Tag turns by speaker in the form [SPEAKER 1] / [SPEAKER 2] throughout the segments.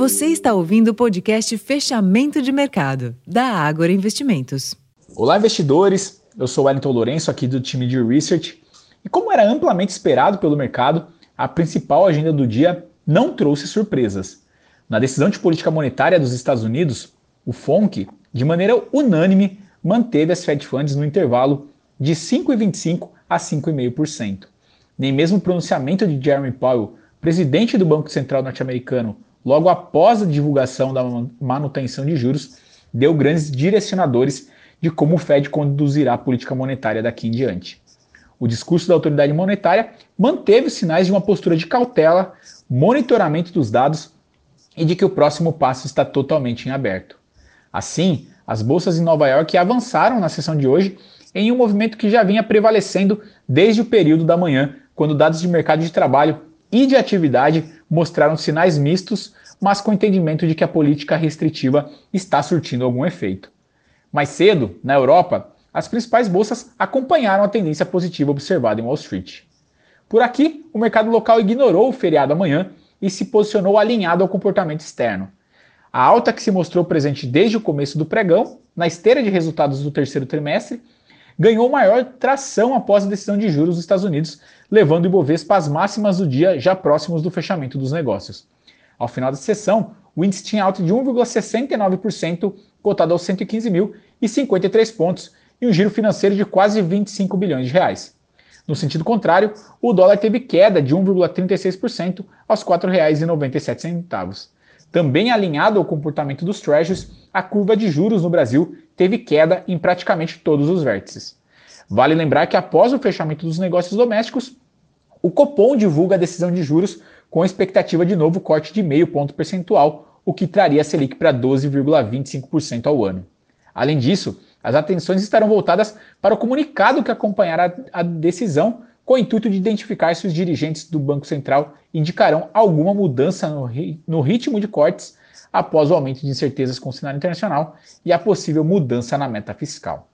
[SPEAKER 1] Você está ouvindo o podcast Fechamento de Mercado, da Ágora Investimentos.
[SPEAKER 2] Olá, investidores. Eu sou Wellington Lourenço, aqui do time de Research. E como era amplamente esperado pelo mercado, a principal agenda do dia não trouxe surpresas. Na decisão de política monetária dos Estados Unidos, o FONC, de maneira unânime, manteve as Fed Funds no intervalo de 5,25% a 5,5%. Nem mesmo o pronunciamento de Jeremy Powell, presidente do Banco Central norte-americano, logo após a divulgação da manutenção de juros, deu grandes direcionadores de como o Fed conduzirá a política monetária daqui em diante. O discurso da autoridade monetária manteve os sinais de uma postura de cautela, monitoramento dos dados e de que o próximo passo está totalmente em aberto. Assim, as bolsas em Nova York avançaram na sessão de hoje em um movimento que já vinha prevalecendo desde o período da manhã, quando dados de mercado de trabalho e de atividade mostraram sinais mistos, mas com entendimento de que a política restritiva está surtindo algum efeito. Mais cedo, na Europa, as principais bolsas acompanharam a tendência positiva observada em Wall Street. Por aqui, o mercado local ignorou o feriado amanhã e se posicionou alinhado ao comportamento externo. A alta que se mostrou presente desde o começo do pregão, na esteira de resultados do terceiro trimestre, ganhou maior tração após a decisão de juros dos Estados Unidos, levando o Ibovespa às máximas do dia já próximos do fechamento dos negócios. Ao final da sessão, o índice tinha alta de 1,69%, cotado aos 115.053 pontos, e um giro financeiro de quase 25 bilhões de reais. No sentido contrário, o dólar teve queda de 1,36% aos R$ 4,97. Também alinhado ao comportamento dos treasuries, a curva de juros no Brasil teve queda em praticamente todos os vértices. Vale lembrar que após o fechamento dos negócios domésticos, o Copom divulga a decisão de juros com expectativa de novo corte de meio ponto percentual, o que traria a Selic para 12,25% ao ano. Além disso, as atenções estarão voltadas para o comunicado que acompanhará a decisão, com o intuito de identificar se os dirigentes do Banco Central indicarão alguma mudança no, ri no ritmo de cortes após o aumento de incertezas com o cenário internacional e a possível mudança na meta fiscal.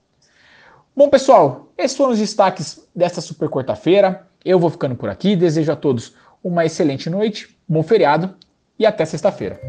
[SPEAKER 2] Bom, pessoal, esses foram os destaques desta super quarta-feira. Eu vou ficando por aqui. Desejo a todos uma excelente noite, bom feriado e até sexta-feira.